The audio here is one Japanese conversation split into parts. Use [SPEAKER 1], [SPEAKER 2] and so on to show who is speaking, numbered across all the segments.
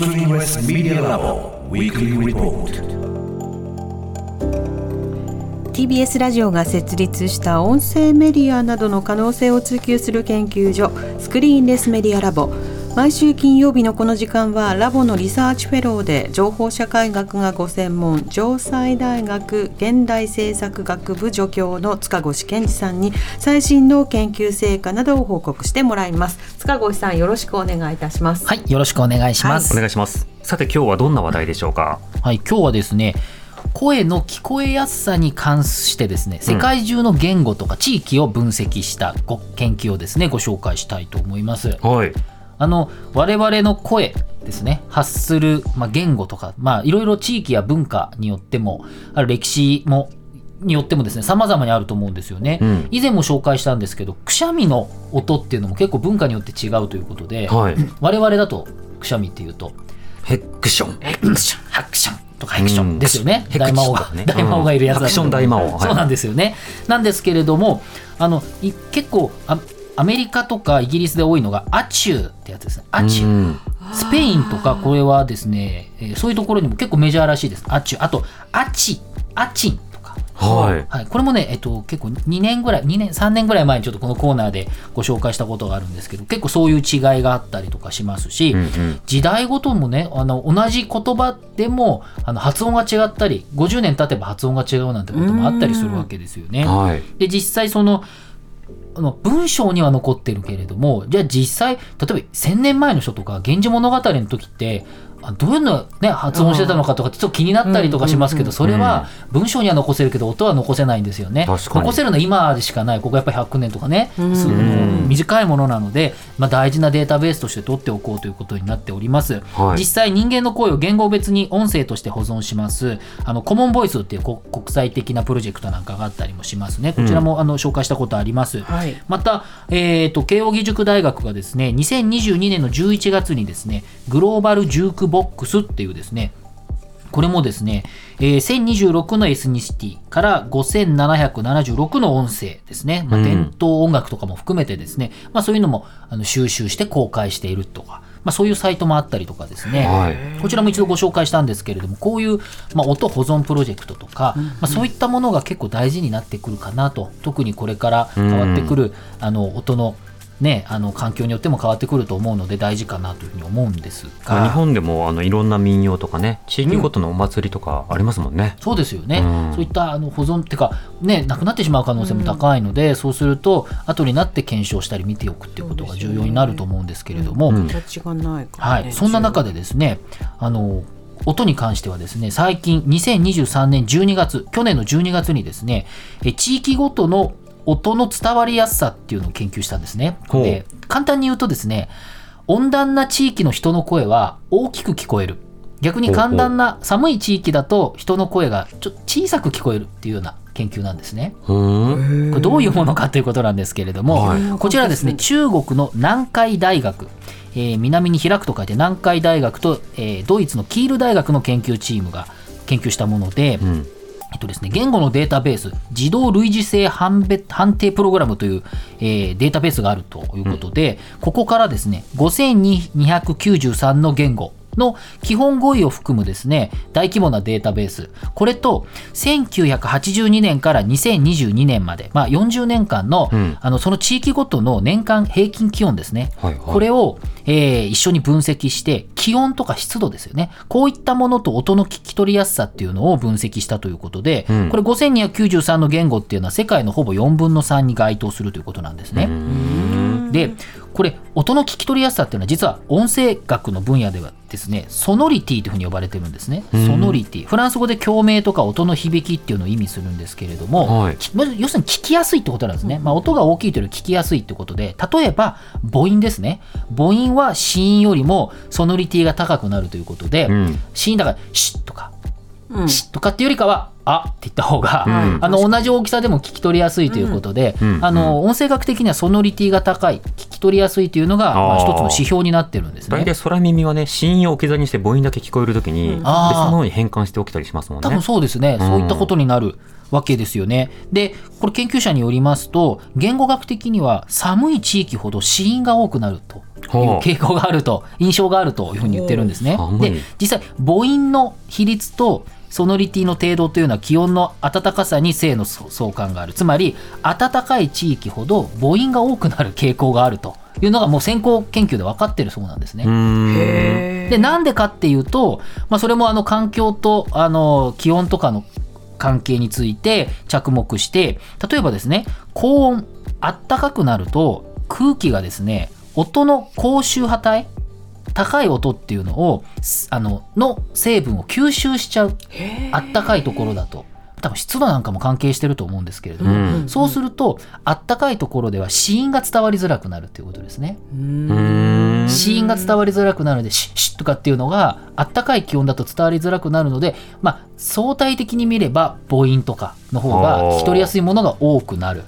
[SPEAKER 1] Screenless Media Lab Weekly Report.
[SPEAKER 2] TBS ラジオが設立した音声メディアなどの可能性を追求する研究所スクリーンレスメディアラボ毎週金曜日のこの時間はラボのリサーチフェローで情報社会学がご専門城西大学現代政策学部助教の塚越健司さんに最新の研究成果などを報告してもらいます塚越さんよろしくお願いいたします
[SPEAKER 3] はい、よろしくお願いします。
[SPEAKER 4] お願いします。さて今日はどんな話題でしょうか？
[SPEAKER 3] はい、今日はですね、声の聞こえやすさに関してですね、世界中の言語とか地域を分析したご研究をですね、ご紹介したいと思います。
[SPEAKER 4] はい。
[SPEAKER 3] あの我々の声ですね。発する、まあ、言語とか、まあ、いろいろ地域や文化によってもある歴史もによってもですね様々にあると思うんですよね、
[SPEAKER 4] うん。
[SPEAKER 3] 以前も紹介したんですけどくしゃみの音っていうのも結構文化によって違うということで、
[SPEAKER 4] はい。
[SPEAKER 3] 我々だとくしゃみっていうと
[SPEAKER 4] ヘックション。
[SPEAKER 3] ヘクション。ハクション。とかヘクションですよね、
[SPEAKER 4] うん
[SPEAKER 3] 大魔王が、大魔王がいるやつだ
[SPEAKER 4] うんハクション大魔王。はい。
[SPEAKER 3] そうなんですよね。なんですけれどもあのい結構あアメリカとかイギリスで多いのがアチューってやつですねアチュー、
[SPEAKER 4] うん
[SPEAKER 3] スペインとかこれはですね、えーそういうところにも結構メジャーらしいです。アチュあと、アチ、アチンとか。
[SPEAKER 4] はい。
[SPEAKER 3] はい、これもね、えっと、結構2年ぐらい、2年、3年ぐらい前にちょっとこのコーナーでご紹介したことがあるんですけど、結構そういう違いがあったりとかしますし、
[SPEAKER 4] うんうん
[SPEAKER 3] 時代ごともね、あの、同じ言葉でも、あの、発音が違ったり、50年経てば発音が違うなんてこともあったりするわけですよね。
[SPEAKER 4] はい。
[SPEAKER 3] で実際そのあの文章には残ってるけれどもじゃあ実際例えば1,000年前の書とか「源氏物語」の時ってどういうの、ね、発音してたのかとかちょっと気になったりとかしますけどそれは文章には残せるけど音は残せないんですよね。残せるのは今でしかない。ここやっぱり100年とかね
[SPEAKER 2] ん
[SPEAKER 3] その短いものなので、まあ、大事なデータベースとして取っておこうということになっております。
[SPEAKER 4] はい。
[SPEAKER 3] 実際人間の声を言語別に音声として保存します。あのコモンボイスっていうこ国際的なプロジェクトなんかがあったりもしますね。こちらも、あの紹介したことあります、
[SPEAKER 2] はい。
[SPEAKER 3] また、えー、と慶應義塾大学がですね2022年の11月にですねグローバルジュークボックスっていうですねこれもですね、えー1026のエスニシティから5776の音声ですね、まあ、
[SPEAKER 4] うん。
[SPEAKER 3] 伝統音楽とかも含めてですね、まあ、そういうのもあの収集して公開しているとか、まあ、そういうサイトもあったりとかですね、
[SPEAKER 4] はい。
[SPEAKER 3] こちらも一度ご紹介したんですけれどもこういう、まあ、音保存プロジェクトとか、まあ、そういったものが結構大事になってくるかなと。特にこれから変わってくる、あの音の,、ね、あの環境によっても変わってくると思うので大事かなというふうに思うんですが。
[SPEAKER 4] 日本でもあのいろんな民謡とかね、地域ごとのお祭りとかありますもんね。
[SPEAKER 3] そうですよね、
[SPEAKER 4] うん。
[SPEAKER 3] そういったあの保存っていうか、ね、なくなってしまう可能性も高いので、そうすると後になって検証したり見ておくっていうことが重要になると思うんですけれども、はい、そんな中でですねあの音に関してはですね最近2023年12月去年の12月にですねえ地域ごとの音の伝わりやすさっていうのを研究したんですね。で簡単に言うとですね温暖な地域の人の声は大きく聞こえる逆に寒暖な寒い地域だと人の声がちょっと小さく聞こえるっていうような研究なんですね。これどういうものかということなんですけれども、
[SPEAKER 4] はい
[SPEAKER 3] こちらはですね中国の南海大学、えー南に開くと書いて南海大学と、えードイツのキール大学の研究チームが研究したもので、
[SPEAKER 4] うん。
[SPEAKER 3] えっとですね、言語のデータベース自動類似性判別判定プログラムという、えーデータベースがあるということで、ここからですね5293の言語の基本語彙を含むですね大規模なデータベース。これと1982年から2022年まで、まあ、40年間の,、
[SPEAKER 4] うん。
[SPEAKER 3] あのその地域ごとの年間平均気温ですね、
[SPEAKER 4] はいはい。
[SPEAKER 3] これを、えー一緒に分析して気温とか湿度ですよね。こういったものと音の聞き取りやすさっていうのを分析したということで、
[SPEAKER 4] うん。
[SPEAKER 3] これ5293の言語っていうのは世界のほぼ4分の3に該当するということなんですね。でこれ音の聞き取りやすさっていうのは実は音声学の分野ではですねソノリティというふうに呼ばれてるんですね。ソノリティ。フランス語で共鳴とか音の響きっていうのを意味するんですけれども、
[SPEAKER 4] はい。
[SPEAKER 3] 要するに聞きやすいってことなんですね。まあ、音が大きいというより聞きやすいってことで例えば母音ですね。母音は子音よりもソノリティが高くなるということで、
[SPEAKER 4] うん。
[SPEAKER 3] 子音だから「シッ」とか
[SPEAKER 2] うん。
[SPEAKER 3] シッとかっていうよりかは、あって言った方が、
[SPEAKER 4] うん。
[SPEAKER 3] あの同じ大きさでも聞き取りやすいということで、
[SPEAKER 4] うん。
[SPEAKER 3] あの音声学的にはソノリティが高い、聞き取りやすいというのが、まあ、一つの指標になってるんですね。
[SPEAKER 4] 大体。空耳はね、子音を置き去りにして母音だけ聞こえるときに、別
[SPEAKER 3] あー。
[SPEAKER 4] のものに変換しておきたりしますもんね。
[SPEAKER 3] 多分そうですね、
[SPEAKER 4] うん。
[SPEAKER 3] そういったことになるわけですよね。で、これ研究者によりますと、言語学的には寒い地域ほど子音が多くなるという傾向があると印象があるというふうに言ってるんですね。で実際母音の比率とソノリティの程度というのは気温の暖かさに正の相関があるつまり暖かい地域ほど母音が多くなる傾向があるというのがもう先行研究で分かってるそうなんですね。でなんでかっていうと、まあ、それもあの環境とあの気温とかの関係について着目して例えばですね高温あったかくなると空気がですね音の高周波帯高い音っていうのをすあのの成分を吸収しちゃうあったかいところだと。多分湿度なんかも関係してると思うんですけれども、
[SPEAKER 4] うん。
[SPEAKER 3] そうするとあったかいところでは死因が伝わりづらくなるっていうことですね。死因が伝わりづらくなるので、シッシッとかっていうのが、あったかい気温だと伝わりづらくなるので、まあ、相対的に見れば母音とかの方が聞き取りやすいものが多くなる。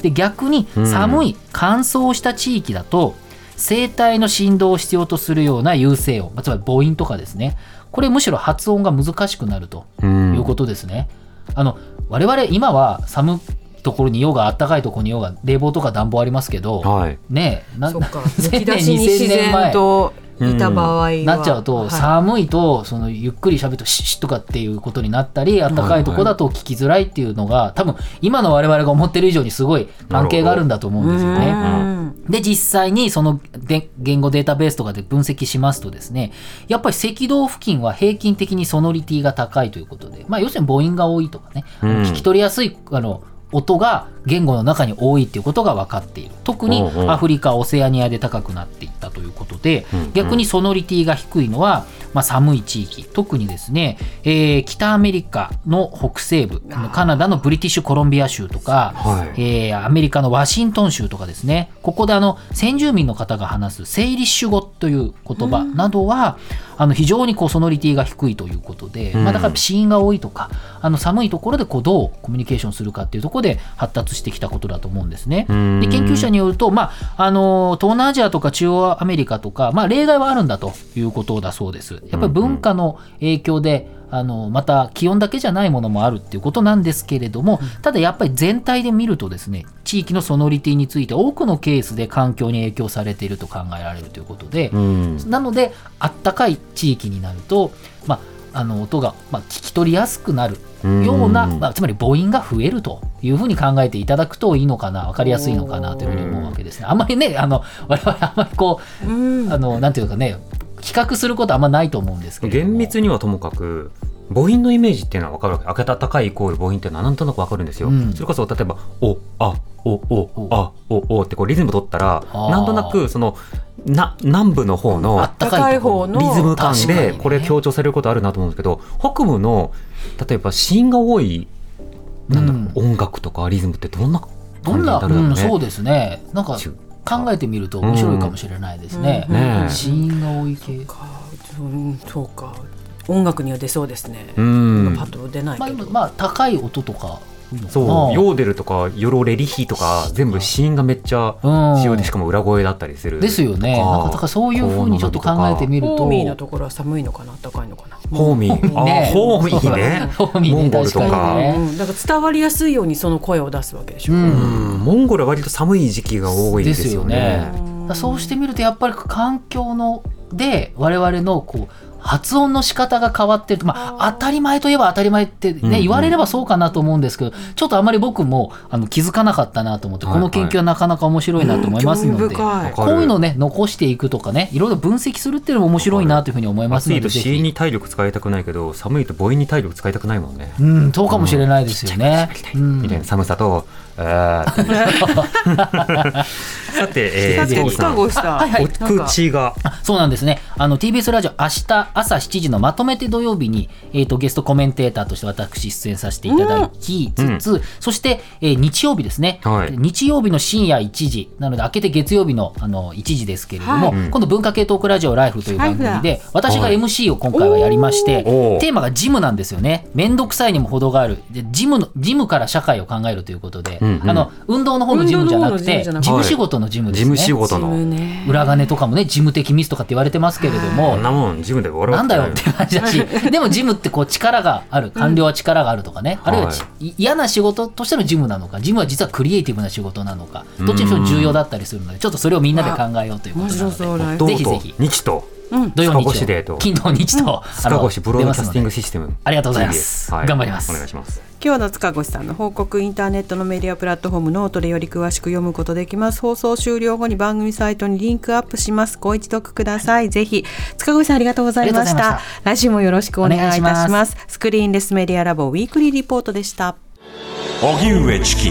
[SPEAKER 3] で、逆に
[SPEAKER 4] うん。
[SPEAKER 3] 寒い、乾燥した地域だと、声帯の振動を必要とするような有声音、まあつまり母音とかですね。これむしろ発音が難しくなると
[SPEAKER 4] うん。
[SPEAKER 3] いうことですね。あの我々今は寒いところにいようが暖かいところにいようが冷房とか暖房ありますけど、
[SPEAKER 4] はい。
[SPEAKER 3] ねえな
[SPEAKER 5] そっか。
[SPEAKER 3] 1000
[SPEAKER 5] むき出しに自然といた場合は、
[SPEAKER 3] なっちゃうと、
[SPEAKER 5] はい。
[SPEAKER 3] 寒いとそのゆっくり喋るとシッシッとかっていうことになったり暖かいとこだと聞きづらいっていうのが多分今の我々が思ってる以上にすごい関係があるんだと思うんですよね。
[SPEAKER 5] うん。
[SPEAKER 3] で実際にそので言語データベースとかで分析しますとですねやっぱり赤道付近は平均的にソノリティが高いということで、まあ、要するに母音が多いとかね、
[SPEAKER 4] うん。
[SPEAKER 3] 聞き取りやすいあの音が言語の中に多いっていうことが分かっている。特にアフリカオセアニアで高くなっていったということで、
[SPEAKER 4] うんうん。
[SPEAKER 3] 逆にソノリティが低いのは、まあ、寒い地域。特にですね、えー北アメリカの北西部カナダのブリティッシュコロンビア州とか、
[SPEAKER 4] はい。
[SPEAKER 3] えーアメリカのワシントン州とかですね。ここであの先住民の方が話すセイリッシュ語という言葉などは、あの非常にこうソノリティが低いということで、
[SPEAKER 4] うん。
[SPEAKER 3] まあ、だから死因が多いとかあの寒いところでこうどうコミュニケーションするかっていうところで発達してきたことだと思うんですね。
[SPEAKER 4] うん
[SPEAKER 3] で研究者によると、まあ、あの東南アジアとか中央アメリカとか、まあ、例外はあるんだということだそうです。やっぱり文化の影響で、あのまた気温だけじゃないものもあるっていうことなんですけれども、ただやっぱり全体で見るとですね地域のソノリティについて多くのケースで環境に影響されていると考えられるということで、
[SPEAKER 4] うん
[SPEAKER 3] なのであったかい地域になると、まあ、あの音が、まあ、聞き取りやすくなるような、
[SPEAKER 4] うん
[SPEAKER 3] まあ、つまり母音が増えるというふうに考えていただくといいのかな分かりやすいのかなというふうに思うわけですね。あんまりねあの 我々あんまりこう、
[SPEAKER 5] うん。
[SPEAKER 3] あのなんていうかね比較することあんまないと思うんですけれども。
[SPEAKER 4] 厳密にはともかく母音のイメージっていうのは分かるわけ。開けた高いイコール母音っていうのはなんとなく分かるんですよ、
[SPEAKER 3] うん。
[SPEAKER 4] それこそ例えば「おあおおあおお」ってこうリズム取ったらなんとなくそのな南部の方
[SPEAKER 3] あ
[SPEAKER 4] の
[SPEAKER 3] ったかい
[SPEAKER 5] 方の
[SPEAKER 4] リズム感でこれ強調されることあるなと思うんですけど北部の例えば子音が多いなんだろう、音楽とかリズムってどんな
[SPEAKER 3] どんな、
[SPEAKER 4] 感じになるんだろう
[SPEAKER 3] うん、
[SPEAKER 4] ね。
[SPEAKER 3] そうですね。なんか考えてみると面白いかもしれないですね。
[SPEAKER 5] うん。
[SPEAKER 4] ねえ。
[SPEAKER 3] 死因が多い系。
[SPEAKER 5] そうか音楽には出そうですね、
[SPEAKER 4] うん。
[SPEAKER 5] パッと出ない
[SPEAKER 3] まあ、
[SPEAKER 5] けど、
[SPEAKER 3] 今まあ高い音とか
[SPEAKER 4] そう。ヨーデルとかヨロレリヒとか全部子音がめっちゃ
[SPEAKER 3] うん
[SPEAKER 4] 仕様でしかも裏声だったりする。
[SPEAKER 3] ですよね。なんかだからそういうふうにちょっと考えてみると。
[SPEAKER 5] ホーミーのところは寒いのかな？暖かいのかな？
[SPEAKER 4] ホーミー。ホーミーね。
[SPEAKER 3] ホーミーね。
[SPEAKER 4] モンゴルと
[SPEAKER 3] 確か
[SPEAKER 4] か
[SPEAKER 3] にね。
[SPEAKER 5] うん、だから伝わりやすいようにその声を出すわけでしょ、
[SPEAKER 3] う
[SPEAKER 4] モンゴルは割と寒い時期が多いですよね。
[SPEAKER 3] そうしてみるとやっぱり環境ので我々のこう発音の仕方が変わってると、まあ、当たり前といえば当たり前ってね、
[SPEAKER 4] うんうん。
[SPEAKER 3] 言われればそうかなと思うんですけどちょっとあまり僕もあの気づかなかったなと思って、
[SPEAKER 4] はい
[SPEAKER 3] この研究はなかなか面白いなと思いますので、こういうのね残していくとかねいろいろ分析するっていうのも面白いなというふうに思います
[SPEAKER 4] 暑いと
[SPEAKER 3] のでぜひ
[SPEAKER 4] 子音に体力使いたくないけど寒いと母音に体力使いたくないもんね、
[SPEAKER 3] うんそうかもしれないですよね。うん
[SPEAKER 4] みたいな寒さと、えー。さて、えー、お口が。
[SPEAKER 3] そうなんですね。あの TBS ラジオ明日朝7時のまとめて土曜日にえっ、とゲストコメンテーターとして私出演させていただきつつ、そして、えー日曜日ですね、
[SPEAKER 4] はい。
[SPEAKER 3] 日曜日の深夜1時なので明けて月曜日のあの1時ですけれども、
[SPEAKER 5] はい。
[SPEAKER 3] 今度文化系トークラジオライフという番組で私が MC を今回はやりまして、
[SPEAKER 4] おー。
[SPEAKER 3] テーマがジムなんですよね。めんどくさいにも程がある。でジムのジムから社会を考えるということで、
[SPEAKER 4] うんうん
[SPEAKER 3] あの運動の方のジムじゃなくて
[SPEAKER 5] 運動の方のジムじゃなくて。
[SPEAKER 3] 事務仕事の事務ですね。
[SPEAKER 4] 事務仕事の。
[SPEAKER 5] ね
[SPEAKER 3] 裏金とかもね事務的ミスとかって言われてますけれど
[SPEAKER 4] こ
[SPEAKER 3] も
[SPEAKER 4] んなもんジムで笑う
[SPEAKER 3] なんだよって感じだし。でも事務ってこう力がある。官僚は力があるとかね、あるいはち嫌な仕事としての事務なのか。事務は実はクリエイティブな仕事なのか。どっちにしろ重要だったりするのでちょっとそれをみんなで考えようということ
[SPEAKER 5] 面
[SPEAKER 3] な。のでぜひぜひ。
[SPEAKER 4] 日と
[SPEAKER 3] 土曜日
[SPEAKER 4] 塚越デート。
[SPEAKER 3] 金土日と、
[SPEAKER 4] 塚越ブロードキャスティングシステム。
[SPEAKER 3] ありがとうございます。
[SPEAKER 4] はい。
[SPEAKER 3] 頑張ります。
[SPEAKER 4] お願いします
[SPEAKER 2] 今日の塚越さんの報告インターネットのメディアプラットフォームノートでより詳しく読むことできます。放送終了後に番組サイトにリンクアップします。ご一読ください。ぜひ塚越さんありがとうございました。
[SPEAKER 3] ま
[SPEAKER 2] 来週もよろしくお願いいたし
[SPEAKER 3] ます。
[SPEAKER 2] スクリーンレスメディアラボウィークリーリポートでした。
[SPEAKER 1] 荻上チキ